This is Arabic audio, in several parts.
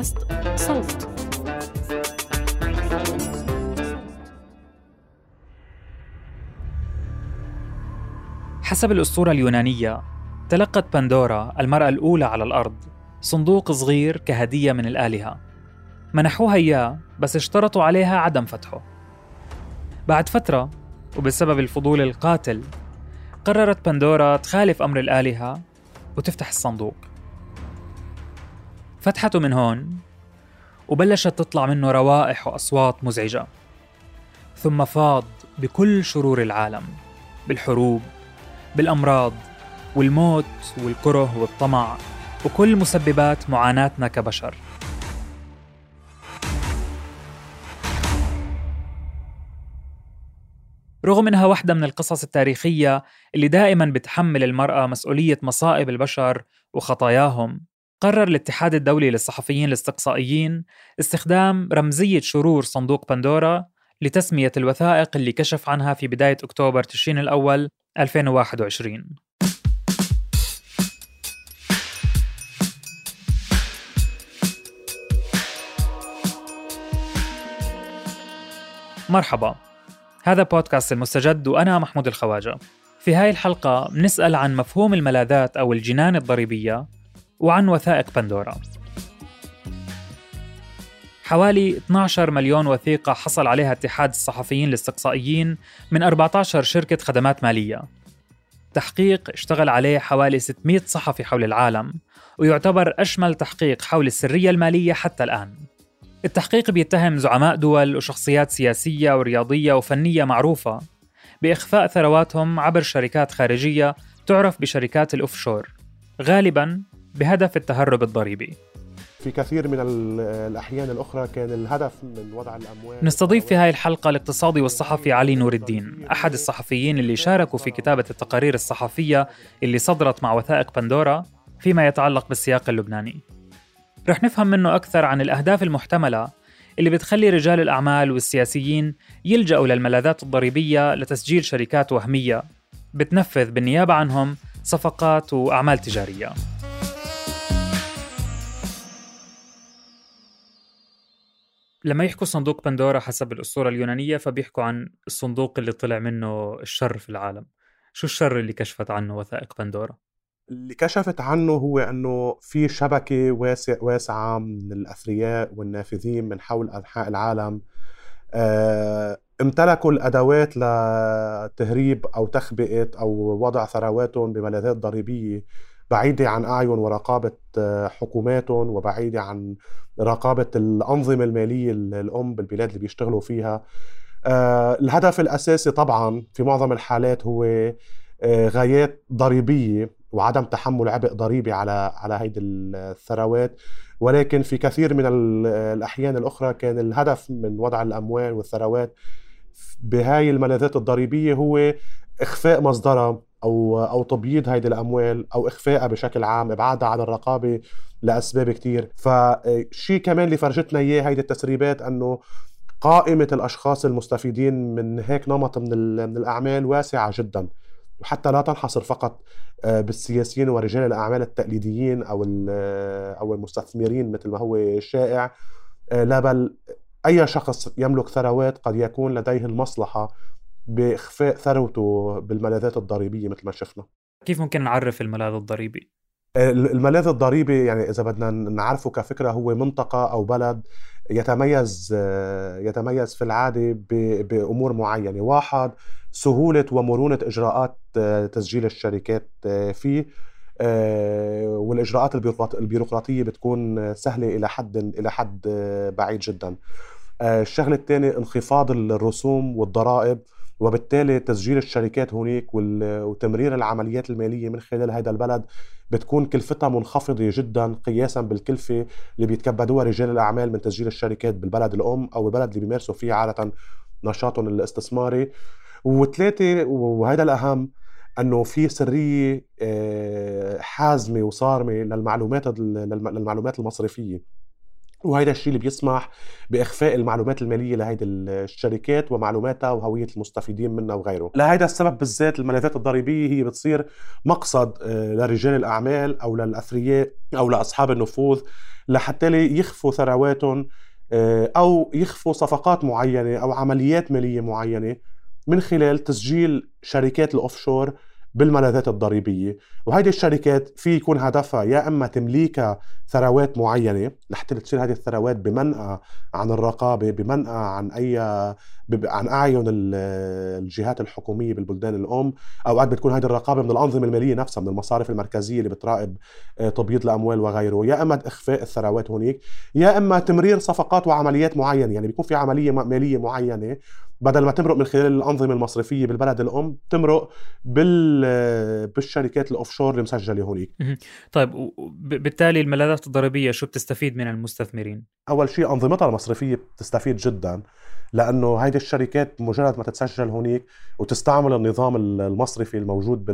بودكاست صوت. حسب الأسطورة اليونانية تلقت بندورا المرأة الأولى على الأرض صندوق صغير كهدية من الآلهة. منحوها إياه بس اشترطوا عليها عدم فتحه. بعد فترة وبسبب الفضول القاتل قررت بندورا تخالف أمر الآلهة وتفتح الصندوق. فتحته من هون وبلشت تطلع منه روائح وأصوات مزعجة. ثم فاض بكل شرور العالم بالحروب بالأمراض والموت والكره والطمع وكل مسببات معاناتنا كبشر. رغم إنها واحدة من القصص التاريخية اللي دائما بتحمل المرأة مسؤولية مصائب البشر وخطاياهم قرر الاتحاد الدولي للصحفيين الاستقصائيين استخدام رمزية شرور صندوق بندورا لتسمية الوثائق اللي كشف عنها في بداية أكتوبر تشرين الأول 2021 مرحبا. هذا بودكاست المستجد وأنا محمود الخواجة. في هاي الحلقة بنسأل عن مفهوم الملاذات أو الجنان الضريبية وعن وثائق بندورا. حوالي 12 مليون وثيقة حصل عليها اتحاد الصحفيين الاستقصائيين من 14 شركة خدمات مالية. تحقيق اشتغل عليه حوالي 600 صحفي حول العالم ويعتبر أشمل تحقيق حول السرية المالية حتى الآن. التحقيق بيتهم زعماء دول وشخصيات سياسية ورياضية وفنية معروفة. بإخفاء ثرواتهم عبر شركات خارجية تعرف بشركات الأوفشور. غالبا بهدف التهرب الضريبي. في كثير من الأحيان الأخرى كان الهدف من وضع الأموال. نستضيف في هاي الحلقة الاقتصادي والصحفي علي نور الدين أحد الصحفيين اللي شاركوا في كتابة التقارير الصحفية اللي صدرت مع وثائق بندورا فيما يتعلق بالسياق اللبناني. رح نفهم منه أكثر عن الأهداف المحتملة اللي بتخلي رجال الأعمال والسياسيين يلجأوا للملاذات الضريبية لتسجيل شركات وهمية بتنفذ بالنيابة عنهم صفقات وأعمال تجارية. لما يحكوا صندوق بندورا حسب الأسطورة اليونانية فبيحكوا عن الصندوق اللي طلع منه الشر في العالم شو الشر اللي كشفت عنه وثائق بندورا؟ اللي كشفت عنه هو إنه في شبكة واسع واسعة من الأثرياء والنافذين من حول أنحاء العالم آه، امتلكوا الأدوات لتهريب أو تخبئة أو وضع ثرواتهم بملاذات ضريبية بعيدة عن اعين ورقابة آه، حكوماتهم وبعيدة عن رقابة الأنظمة المالية الأم بالبلاد اللي بيشتغلوا فيها. آه، الهدف الأساسي طبعا في معظم الحالات هو غايات ضريبية وعدم تحمل عبء ضريبي على على هيدي الثروات. ولكن في كثير من الأحيان الأخرى كان الهدف من وضع الأموال والثروات بهاي الملاذات الضريبية هو إخفاء مصدرها أو أو تبييض هيدي الأموال أو اخفائها بشكل عام إبعادها عن الرقابة لأسباب كثير فشيء كمان اللي فرجتنا إياه هيدي التسريبات إنه قائمة الأشخاص المستفيدين من هيك نمط من, من الأعمال واسعة جدا. وحتى لا تنحصر فقط آه، بالسياسيين ورجال الأعمال التقليديين أو آه، أو المستثمرين مثل ما هو شائع آه، لا بل أي شخص يملك ثروات قد يكون لديه المصلحة بإخفاء ثروته بالملاذات الضريبية مثل ما شفنا. كيف ممكن نعرف الملاذ الضريبي؟ الملاذ الضريبي يعني إذا بدنا نعرفه كفكرة هو منطقة أو بلد يتميز يتميز في العادة بأمور معينة. واحد سهولة ومرونة إجراءات آه، تسجيل الشركات آه، فيه آه، والإجراءات البيروقراطية بتكون سهلة إلى حد إلى حد بعيد جدا. الشغلة الثانية انخفاض الرسوم والضرائب. وبالتالي تسجيل الشركات هناك وتمرير العمليات المالية من خلال هذا البلد بتكون كلفتها منخفضة جدا قياسا بالكلفة اللي بيتكبدوها رجال الأعمال من تسجيل الشركات بالبلد الأم أو البلد اللي بيمارسوا فيه عادة نشاطهم الاستثماري. وثلاثه وهذا الأهم إنه في سرية آه، حازمة وصارمة للمعلومات للمعلومات المصرفية. وهذا الشيء اللي بيسمح بإخفاء المعلومات المالية لهيدي الشركات ومعلوماتها وهوية المستفيدين منها وغيره. لهذا السبب بالذات الملاذات الضريبية هي بتصير مقصد آه، لرجال الأعمال أو للأثرياء أو لأصحاب النفوذ لحتى يخفوا ثرواتهم آه، أو يخفوا صفقات معينة أو عمليات مالية معينة من خلال تسجيل شركات الأوفشور بالملاذات الضريبية. وهيدي الشركات في يكون هدفها يا إما تمليكها ثروات معينة لحتى تصير هذه الثروات بمنأى عن الرقابة بمنأى عن أي عن أعين الجهات الحكومية بالبلدان الأم. أوقات بتكون هذه الرقابة من الأنظمة المالية نفسها من المصارف المركزية اللي بتراقب آه، تبييض الأموال وغيره. يا إما إخفاء الثروات هناك يا إما تمرير صفقات وعمليات معينة. يعني بيكون في عملية مالية معينة بدل ما تمرق من خلال الأنظمة المصرفية بالبلد الأم تمرق بال بالشركات الأوفشور المسجلة هونيك. طيب بالتالي الملاذات الضريبية شو بتستفيد من المستثمرين؟ أول شيء أنظمتها المصرفية بتستفيد جدا لأنه هيدي الشركات مجرد ما تتسجل هونيك وتستعمل النظام المصرفي الموجود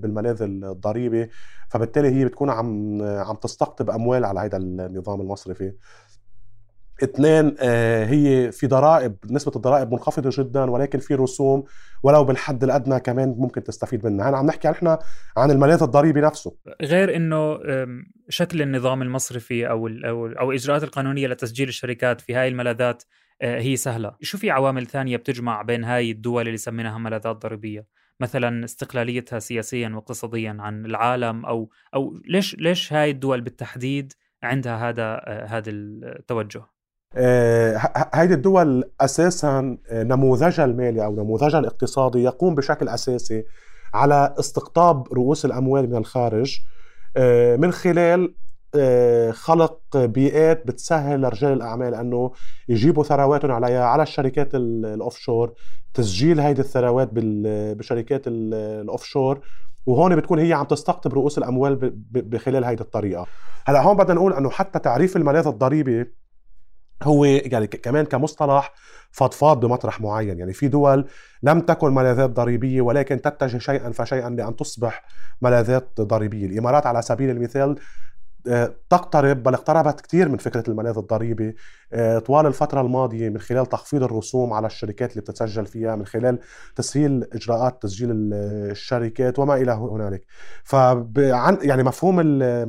بالملاذ الضريبي فبالتالي هي بتكون عم عم تستقطب أموال على هذا النظام المصرفي. اثنين آه، هي في ضرائب نسبة الضرائب منخفضة جدا ولكن في رسوم ولو بالحد الأدنى كمان ممكن تستفيد منها. أنا عم نحكي نحن عن الملاذ الضريبي نفسه. غير أنه شكل النظام المصرفي أو أو أو الإجراءات القانونية لتسجيل الشركات في هاي الملاذات آه، هي سهلة. شو في عوامل ثانية بتجمع بين هاي الدول اللي سميناها ملاذات ضريبية؟ مثلا استقلاليتها سياسيا واقتصاديا عن العالم أو أو ليش ليش هاي الدول بالتحديد عندها هذا آه، هذا التوجه؟ هيدي الدول أساسا آه، نموذجها المالي أو نموذجها الاقتصادي يقوم بشكل أساسي على استقطاب رؤوس الأموال من الخارج آه، من خلال خلق بيئات بتسهل لرجال الأعمال أنه يجيبوا ثرواتهم عليها على الشركات الأوفشور تسجيل هيدي الثروات بشركات الأوفشور وهون بتكون هي عم تستقطب رؤوس الأموال بخلال هيدي الطريقة. هلأ هون بدنا نقول أنه حتى تعريف الملاذ الضريبي هو يعني كمان كمصطلح فضفاض بمطرح معين. يعني في دول لم تكن ملاذات ضريبية ولكن تتجه شيئا فشيئا لأن تصبح ملاذات ضريبية. الإمارات على سبيل المثال تقترب بل اقتربت كثير من فكرة الملاذ الضريبي آه، طوال الفترة الماضية من خلال تخفيض الرسوم على الشركات اللي بتتسجل فيها من خلال تسهيل إجراءات تسجيل الشركات وما إلى هنالك. فعن يعني مفهوم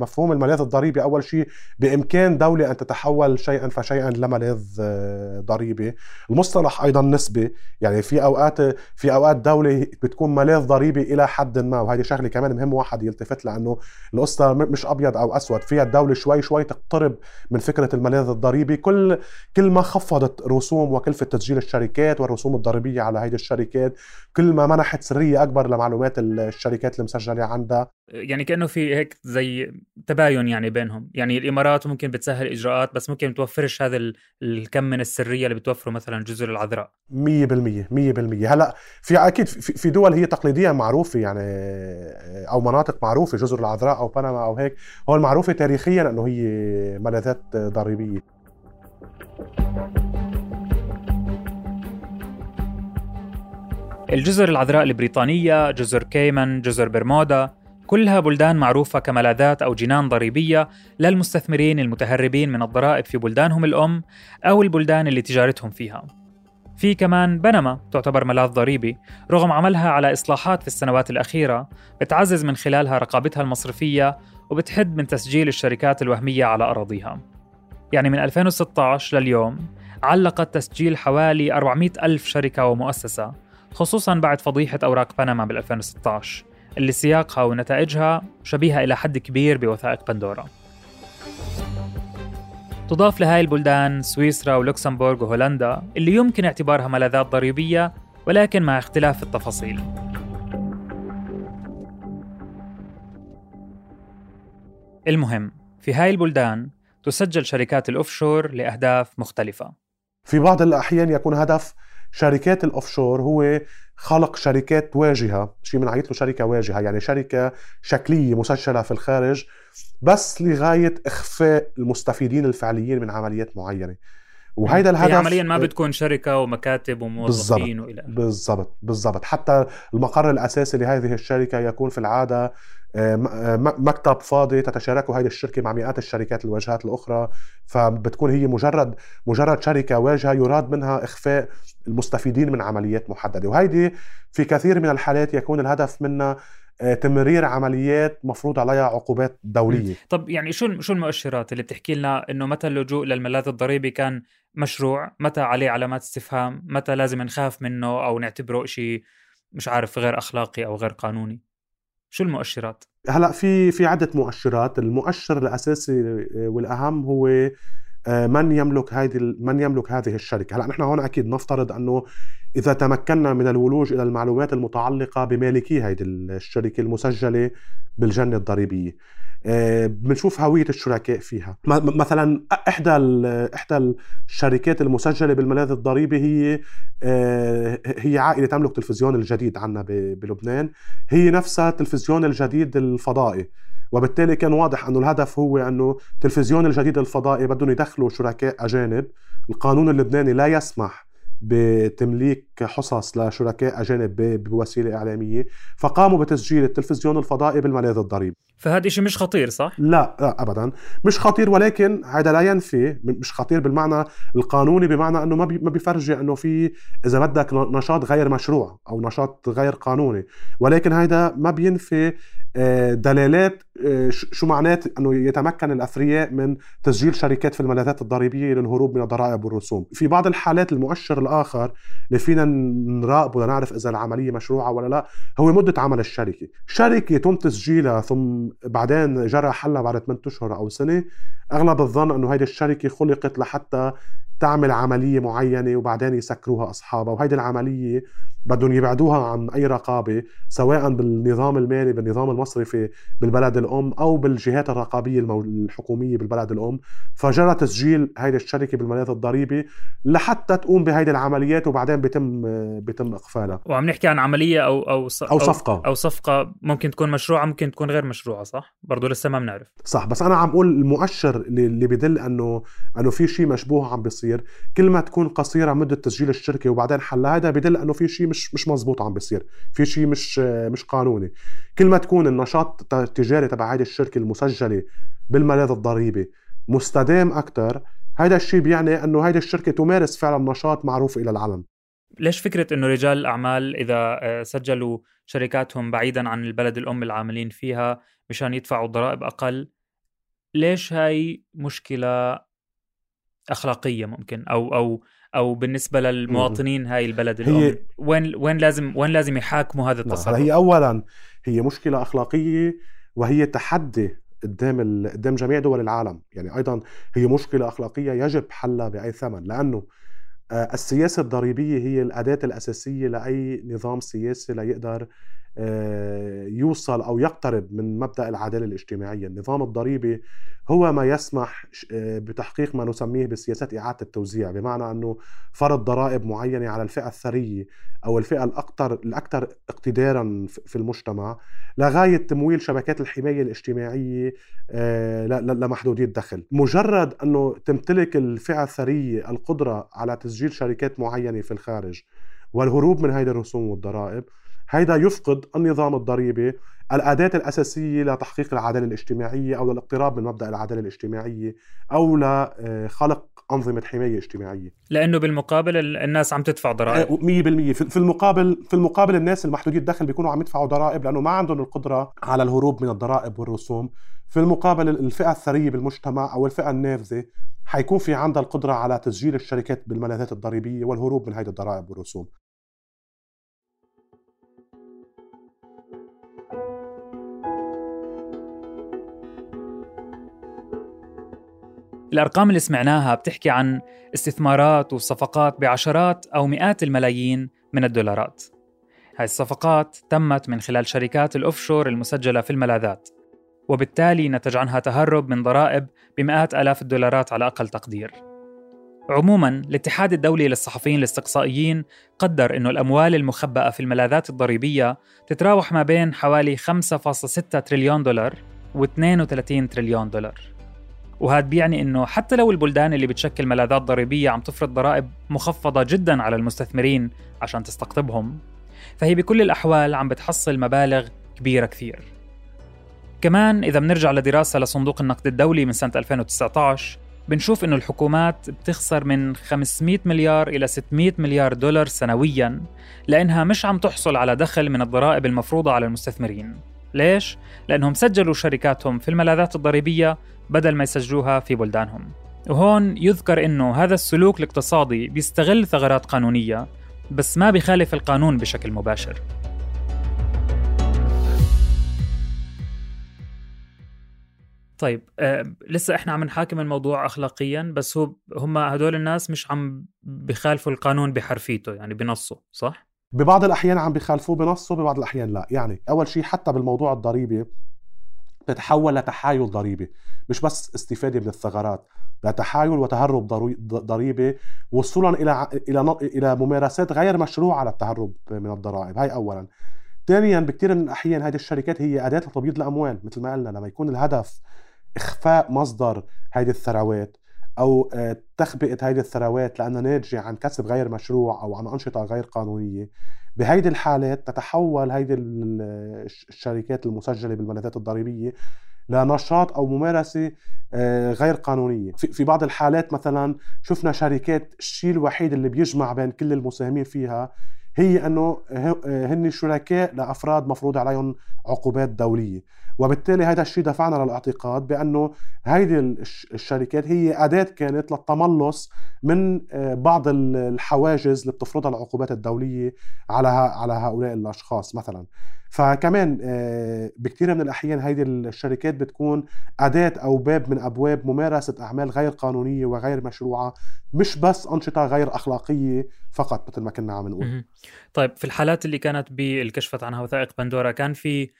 مفهوم الملاذ الضريبي أول شيء بإمكان دولة أن تتحول شيئا فشيئا لملاذ آه، ضريبي المصطلح أيضا نسبي يعني في أوقات في أوقات دولة بتكون ملاذ ضريبي إلى حد ما وهذه شغلة كمان مهم واحد يلتفت لأنه القصة مش أبيض أو أسود. فيها الدولة شوي شوي تقترب من فكرة الملاذ الضريبي. كل كل ما خفضت رسوم وكلفة تسجيل الشركات والرسوم الضريبية على هيدي الشركات كل ما منحت سرية أكبر لمعلومات الشركات المسجله عندها. يعني كأنه في هيك زي تباين يعني بينهم. يعني الإمارات ممكن بتسهل إجراءات بس ممكن توفرش هذا الكم من السرية اللي بتوفره مثلا جزر العذراء 100% 100% هلأ في أكيد في دول هي تقليديا معروفة يعني أو مناطق معروفة جزر العذراء أو بنما أو هيك. هو معروفة تاريخيا إنه هي ملاذات ضريبية. الجزر العذراء البريطانية، جزر كيمن، جزر برمودا، كلها بلدان معروفة كملاذات أو جنان ضريبية للمستثمرين المتهربين من الضرائب في بلدانهم الأم أو البلدان اللي تجارتهم فيها. في كمان بنما تعتبر ملاذ ضريبي رغم عملها على إصلاحات في السنوات الأخيرة بتعزز من خلالها رقابتها المصرفية وبتحد من تسجيل الشركات الوهمية على أراضيها يعني من 2016 لليوم علقت تسجيل حوالي 400 ألف شركة ومؤسسة خصوصا بعد فضيحة أوراق بنما بال 2016 اللي سياقها ونتائجها شبيهة إلى حد كبير بوثائق بندورا. تضاف لهاي البلدان سويسرا ولوكسمبورغ وهولندا اللي يمكن اعتبارها ملاذات ضريبية ولكن مع اختلاف التفاصيل. المهم في هاي البلدان تسجل شركات الأوفشور لأهداف مختلفة. في بعض الأحيان يكون هدف شركات الأوفشور هو خلق شركات واجهة شيء بنعيط له شركة واجهة يعني شركة شكلية مسجلة في الخارج بس لغاية إخفاء المستفيدين الفعليين من عمليات معينة. وهيدا الهدف عمليا ما بتكون شركة ومكاتب وموظفين وإلى بالضبط بالضبط. حتى المقر الأساسي لهذه الشركة يكون في العادة آه، آه، مكتب فاضي تتشاركه هذه الشركة مع مئات الشركات الواجهات الأخرى. فبتكون هي مجرد مجرد شركة واجهة يراد منها إخفاء المستفيدين من عمليات محددة. وهيدي في كثير من الحالات يكون الهدف منها تمرير عمليات مفروض عليها عقوبات دولية. طب يعني شو شو المؤشرات اللي بتحكي لنا إنه متى اللجوء للملاذ الضريبي كان مشروع؟ متى عليه علامات استفهام؟ متى لازم نخاف منه أو نعتبره شيء مش عارف غير أخلاقي أو غير قانوني؟ شو المؤشرات؟ هلأ في في عدة مؤشرات. المؤشر الأساسي آه، والأهم هو آه، من يملك هذه من يملك هذه الشركة. هلأ نحن هون أكيد نفترض أنه إذا تمكنا من الولوج إلى المعلومات المتعلقة بمالكي هذه الشركة المسجلة بالجنة الضريبية. آه، بنشوف هوية الشركاء فيها. مثلا إحدى إحدى الشركات المسجلة بالملاذ الضريبي هي آه، هي عائلة تملك تلفزيون الجديد عندنا بلبنان. هي نفسها التلفزيون الجديد الفضائي. وبالتالي كان واضح أنه الهدف هو أنه تلفزيون الجديد الفضائي بدهم يدخلوا شركاء أجانب. القانون اللبناني لا يسمح بتمليك حصص لشركاء أجانب بوسيلة إعلامية فقاموا بتسجيل التلفزيون الفضائي بالملاذ الضريبي فهذا شيء مش خطير صح؟ لا, لا ابدا. مش خطير ولكن هذا لا ينفي مش خطير بالمعنى القانوني بمعنى إنه ما ما بيفرجي إنه في إذا بدك نشاط غير مشروع أو نشاط غير قانوني. ولكن هذا ما بينفي آه، دلالات آه، شو معنات إنه يتمكن الأثرياء من تسجيل شركات في الملاذات الضريبية للهروب من الضرائب والرسوم. في بعض الحالات المؤشر الآخر اللي فينا نراقبه لنعرف إذا العملية مشروعة ولا لا. هو مدة عمل الشركة. شركة يتم تسجيلها ثم بعدين جرى حلها بعد 8 أشهر أو سنة. أغلب الظن إنه هيدي الشركة خلقت لحتى تعمل عملية معينة وبعدين يسكروها أصحابها وهيدي العملية بدهم يبعدوها عن أي رقابة سواء بالنظام المالي بالنظام المصرفي بالبلد الأم أو بالجهات الرقابية الحكومية بالبلد الأم. فجرى تسجيل هيدي الشركة بالملاذ الضريبي لحتى تقوم بهيدي العمليات وبعدين بيتم بيتم إقفالها. وعم نحكي عن عملية أو أو أو صفقة. أو صفقة ممكن تكون مشروعة ممكن تكون غير مشروعة صح؟ برضه لسه ما بنعرف. صح بس أنا عم أقول المؤشر اللي بدل أنه أنه في شيء مشبوه عم بيصير. بيصير كل ما تكون قصيرة مدة تسجيل الشركة وبعدين حلها هذا بدل إنه في شيء مش مش مزبوط عم بيصير في شيء مش مش قانوني. كل ما تكون النشاط التجاري تبع هذه الشركة المسجلة بالملاذ الضريبي مستدام أكثر هذا الشيء بيعني إنه هذه الشركة تمارس فعلا نشاط معروف إلى العلن ليش فكرة إنه رجال الأعمال إذا آه، سجلوا شركاتهم بعيدا عن البلد الأم العاملين فيها مشان يدفعوا ضرائب أقل ليش هاي مشكلة أخلاقية ممكن أو أو أو بالنسبة للمواطنين هاي البلد الأم. هي وين وين لازم وين لازم يحاكموا هذا التصرف؟ هي اولا هي مشكلة أخلاقية وهي تحدي قدام ال... قدام جميع دول العالم. يعني أيضا هي مشكلة أخلاقية يجب حلها بأي ثمن لأنه آه، السياسة الضريبية هي الأداة الأساسية لأي نظام سياسي ليقدر يوصل أو يقترب من مبدأ العدالة الاجتماعية، النظام الضريبي هو ما يسمح آه، بتحقيق ما نسميه بسياسات إعادة التوزيع، بمعنى أنه فرض ضرائب معينة على الفئة الثرية أو الفئة الاكثر الاكثر اقتدارا في المجتمع لغاية تمويل شبكات الحماية الاجتماعية آه، لمحدودي الدخل، مجرد أنه تمتلك الفئة الثرية القدرة على تسجيل شركات معينة في الخارج والهروب من هذه الرسوم والضرائب هيدا يفقد النظام الضريبي الأداة الأساسية لتحقيق العدالة الاجتماعية أو للاقتراب من مبدأ العدالة الاجتماعية أو لخلق أنظمة حماية اجتماعية. لأنه بالمقابل الناس عم تدفع ضرائب. 100% في المقابل في المقابل الناس المحدودي الدخل بيكونوا عم يدفعوا ضرائب لأنه ما عندهم القدرة على الهروب من الضرائب والرسوم. في المقابل الفئة الثرية بالمجتمع أو الفئة النافذة حيكون في عندها القدرة على تسجيل الشركات بالملاذات الضريبية والهروب من هذه الضرائب والرسوم. الأرقام اللي سمعناها بتحكي عن استثمارات وصفقات بعشرات أو مئات الملايين من الدولارات. هاي الصفقات تمت من خلال شركات الأوفشور المسجلة في الملاذات وبالتالي نتج عنها تهرب من ضرائب بمئات آلاف الدولارات على أقل تقدير. عموما الاتحاد الدولي للصحفيين الاستقصائيين قدر أنه الأموال المخبأة في الملاذات الضريبية تتراوح ما بين حوالي 5.6 تريليون دولار و 32 تريليون دولار. وهذا بيعني إنه حتى لو البلدان اللي بتشكل ملاذات ضريبية عم تفرض ضرائب مخفضة جدا على المستثمرين عشان تستقطبهم فهي بكل الأحوال عم بتحصل مبالغ كبيرة كثير كمان إذا بنرجع لدراسة لصندوق النقد الدولي من سنة 2019 بنشوف إنه الحكومات بتخسر من 500 مليار إلى 600 مليار دولار سنويا لأنها مش عم تحصل على دخل من الضرائب المفروضة على المستثمرين ليش؟ لأنهم سجلوا شركاتهم في الملاذات الضريبية بدل ما يسجلوها في بلدانهم. وهون يذكر إنه هذا السلوك الاقتصادي بيستغل ثغرات قانونية بس ما بيخالف القانون بشكل مباشر. طيب آه لسه إحنا عم نحاكم الموضوع اخلاقيا بس هو هم هدول الناس مش عم بخالفوا القانون بحرفيته يعني بنصه صح؟ ببعض الأحيان عم بيخالفوه بنصه ببعض الأحيان لا. يعني أول شيء حتى بالموضوع الضريبي تتحول لتحايل ضريبي مش بس استفادة من الثغرات لتحايل وتهرب ضريبي وصولا إلى إلى إلى ممارسات غير مشروعة للتهرب من الضرائب هاي اولا. ثانيا بكثير من الأحيان هذه الشركات هي أداة لتبييض الأموال مثل ما قلنا لما يكون الهدف إخفاء مصدر هذه الثروات أو آه، تخبئة هذه الثروات لانها ناتجة عن كسب غير مشروع أو عن أنشطة غير قانونية. بهيدي الحالات تتحول هيدي الشركات المسجلة بالملاذات الضريبية لنشاط أو ممارسة آه، غير قانونية. في بعض الحالات مثلا شفنا شركات الشيء الوحيد اللي بيجمع بين كل المساهمين فيها هي إنه هن شركاء لأفراد مفروض عليهم عقوبات دولية. وبالتالي هذا الشيء دفعنا للاعتقاد بأنه هيدي الشركات هي أداة كانت للتملص من آه، بعض الحواجز اللي بتفرضها العقوبات الدولية على على هؤلاء الأشخاص مثلا. فكمان آه، بكثير من الأحيان هيدي الشركات بتكون أداة أو باب من أبواب ممارسة أعمال غير قانونية وغير مشروعة مش بس أنشطة غير أخلاقية فقط مثل ما كنا عم نقول. طيب في الحالات اللي كانت بالكشفت عنها وثائق بندورا كان في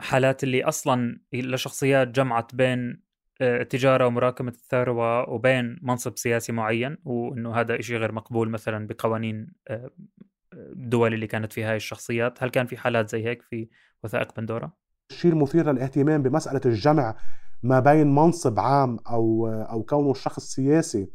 حالات اللي أصلا لشخصيات جمعت بين التجارة آه، ومراكمة الثروة وبين منصب سياسي معين وإنه هذا شيء غير مقبول مثلا بقوانين الدول اللي كانت فيها هاي الشخصيات هل كان في حالات زي هيك في وثائق بندورا؟ الشيء المثير للاهتمام بمسألة الجمع ما بين منصب عام أو أو كونه شخص سياسي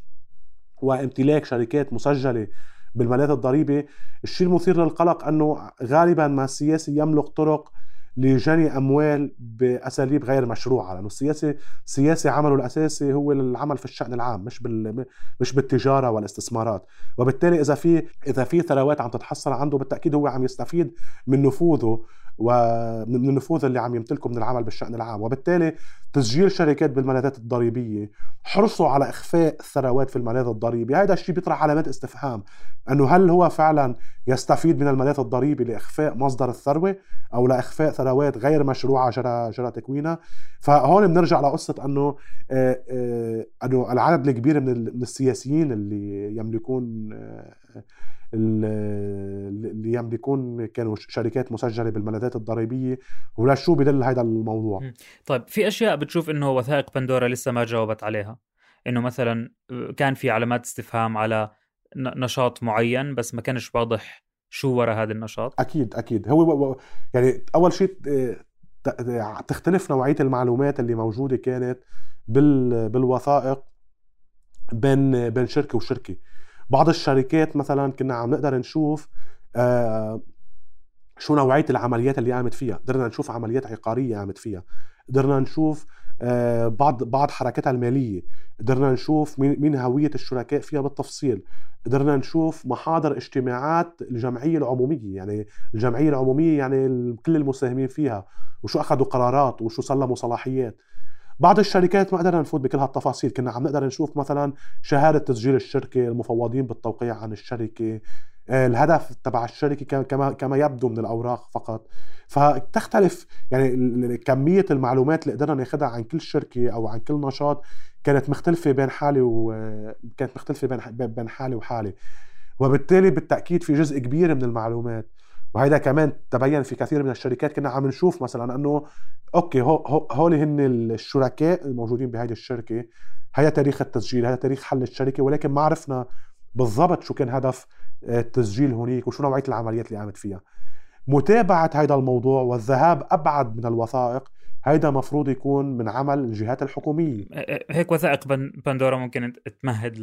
وامتلاك شركات مسجلة بالملاذ الضريبي الشيء المثير للقلق أنه غالبا ما السياسي يملك طرق لجني أموال بأساليب غير مشروعة لأنه السياسي سياسي عمله الأساسي هو العمل في الشأن العام مش بال مش بالتجارة والاستثمارات. وبالتالي إذا في إذا في ثروات عم تتحصل عنده بالتأكيد هو عم يستفيد من نفوذه ومن النفوذ اللي عم يمتلكه من العمل بالشأن العام. وبالتالي تسجيل شركات بالملاذات الضريبية حرصوا على إخفاء الثروات في الملاذ الضريبي هذا الشيء بيطرح علامات استفهام. أنه هل هو فعلا يستفيد من الملاذ الضريبي لإخفاء مصدر الثروة أو لإخفاء ثروات غير مشروعة جرى جرى تكوينها؟ فهون بنرجع لقصة أنه آه، آه، أنه العدد الكبير من السياسيين اللي يملكون آه، اللي يملكون كانوا شركات مسجلة بالملاذات الضريبية ولا شو بدل هذا الموضوع؟ طيب في أشياء بتشوف إنه وثائق بندورا لسه ما جاوبت عليها. إنه مثلا كان في علامات استفهام على نشاط معين بس ما كانش واضح شو وراء هذا النشاط. أكيد أكيد. هو يعني أول شيء تختلف نوعية المعلومات اللي موجودة كانت بالوثائق بين بين شركة وشركة. بعض الشركات مثلا كنا عم نقدر نشوف آه شو نوعية العمليات اللي قامت فيها. قدرنا نشوف عمليات عقارية قامت فيها. قدرنا نشوف آه بعض بعض حركاتها المالية. قدرنا نشوف مين مين هوية الشركاء فيها بالتفصيل. قدرنا نشوف محاضر اجتماعات الجمعية العمومية يعني الجمعية العمومية يعني كل المساهمين فيها وشو أخذوا قرارات وشو سلموا صلاحيات. بعض الشركات ما قدرنا نفوت بكل هالتفاصيل. كنا عم نقدر نشوف مثلا شهادة تسجيل الشركة المفوضين بالتوقيع عن الشركة آه، الهدف تبع الشركة كما كما يبدو من الأوراق فقط. فتختلف يعني كمية المعلومات اللي قدرنا ناخذها عن كل شركة أو عن كل نشاط كانت مختلفة بين حالي وكانت مختلفة بين بين حالي وحالي. وبالتالي بالتأكيد في جزء كبير من المعلومات. وهذا كمان تبين في كثير من الشركات. كنا عم نشوف مثلا إنه أوكي هول هن الشركاء الموجودين بهذه الشركة. هذا تاريخ التسجيل هذا تاريخ حل الشركة ولكن ما عرفنا بالضبط شو كان هدف آه، التسجيل هنيك وشو نوعية العمليات اللي قامت فيها. متابعة هذا الموضوع والذهاب أبعد من الوثائق هيدا مفروض يكون من عمل الجهات الحكومية. هيك وثائق بندورا ممكن تمهد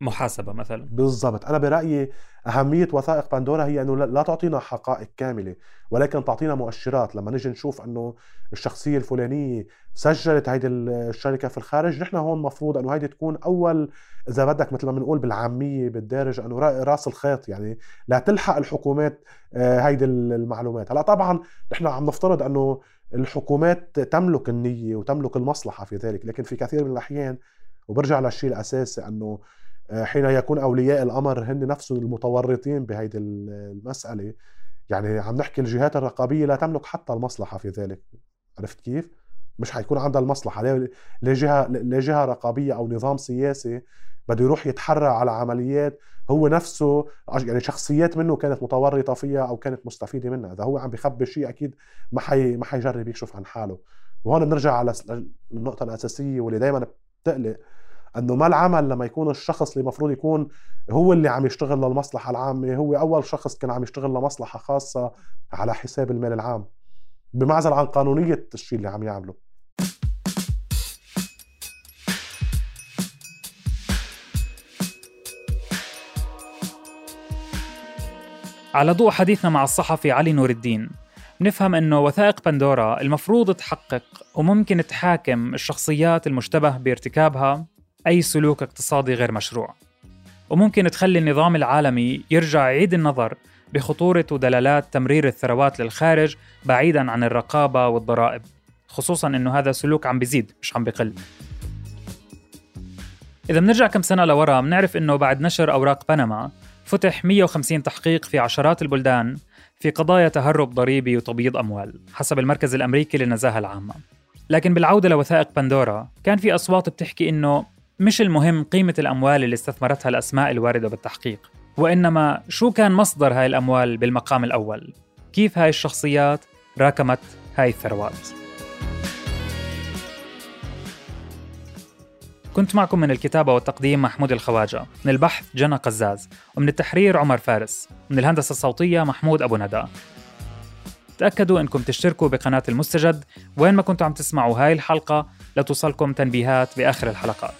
لمحاسبة مثلا. بالضبط. أنا برأيي أهمية وثائق بندورا هي أنه لا تعطينا حقائق كاملة ولكن تعطينا مؤشرات. لما نجي نشوف أنه الشخصية الفلانية سجلت هيدي الشركة في الخارج نحن هون مفروض أنه هيدي تكون أول إذا بدك مثل ما بنقول بالعامية بالدارج أنه رأس الخيط يعني لا تلحق الحكومات آه، هيدي المعلومات. هلأ طبعا نحن عم نفترض أنه الحكومات تملك النية وتملك المصلحة في ذلك لكن في كثير من الأحيان وبرجع للشيء الأساسي أنه آه، حين يكون أولياء الأمر هن نفسهم المتورطين بهيدي المسألة. يعني عم نحكي الجهات الرقابية لا تملك حتى المصلحة في ذلك. عرفت كيف؟ مش حيكون عندها المصلحة. ليه جهة ليه جهة رقابية أو نظام سياسي بده يروح يتحرى على عمليات هو نفسه يعني شخصيات منه كانت متورطة فيها أو كانت مستفيدة منها. إذا هو عم بيخبي شيء أكيد ما حي ما حيجرب يكشف عن حاله. وهون بنرجع على النقطه الأساسية واللي دائما بتقلق. إنه ما العمل لما يكون الشخص اللي المفروض يكون هو اللي عم يشتغل للمصلحة العامة هو أول شخص كان عم يشتغل لمصلحة خاصة على حساب المال العام بمعزل عن قانونية الشيء اللي عم يعمله. على ضوء حديثنا مع الصحفي علي نور الدين نفهم إنه وثائق بندورا المفروض تحقق وممكن تحاكم الشخصيات المشتبه بارتكابها أي سلوك اقتصادي غير مشروع. وممكن تخلي النظام العالمي يرجع يعيد النظر بخطورة ودلالات تمرير الثروات للخارج بعيدا عن الرقابة والضرائب خصوصا إنه هذا سلوك عم بيزيد مش عم بقل إذا بنرجع كم سنة لورا بنعرف إنه بعد نشر أوراق بنما فتح 150 تحقيق في عشرات البلدان في قضايا تهرب ضريبي وتبييض أموال حسب المركز الأمريكي للنزاهة العامة. لكن بالعودة لوثائق بندورا كان في أصوات بتحكي إنه مش المهم قيمة الأموال اللي استثمرتها الأسماء الواردة بالتحقيق وإنما شو كان مصدر هاي الأموال بالمقام الأول؟ كيف هاي الشخصيات راكمت هاي الثروات؟ كنت معكم من الكتابة والتقديم محمود الخواجة من البحث جنى قزاز ومن التحرير عمر فارس من الهندسة الصوتية محمود أبو ندى. تأكدوا أنكم تشتركوا بقناة المستجد وين ما كنتوا عم تسمعوا هاي الحلقة لتوصلكم تنبيهات بآخر الحلقات.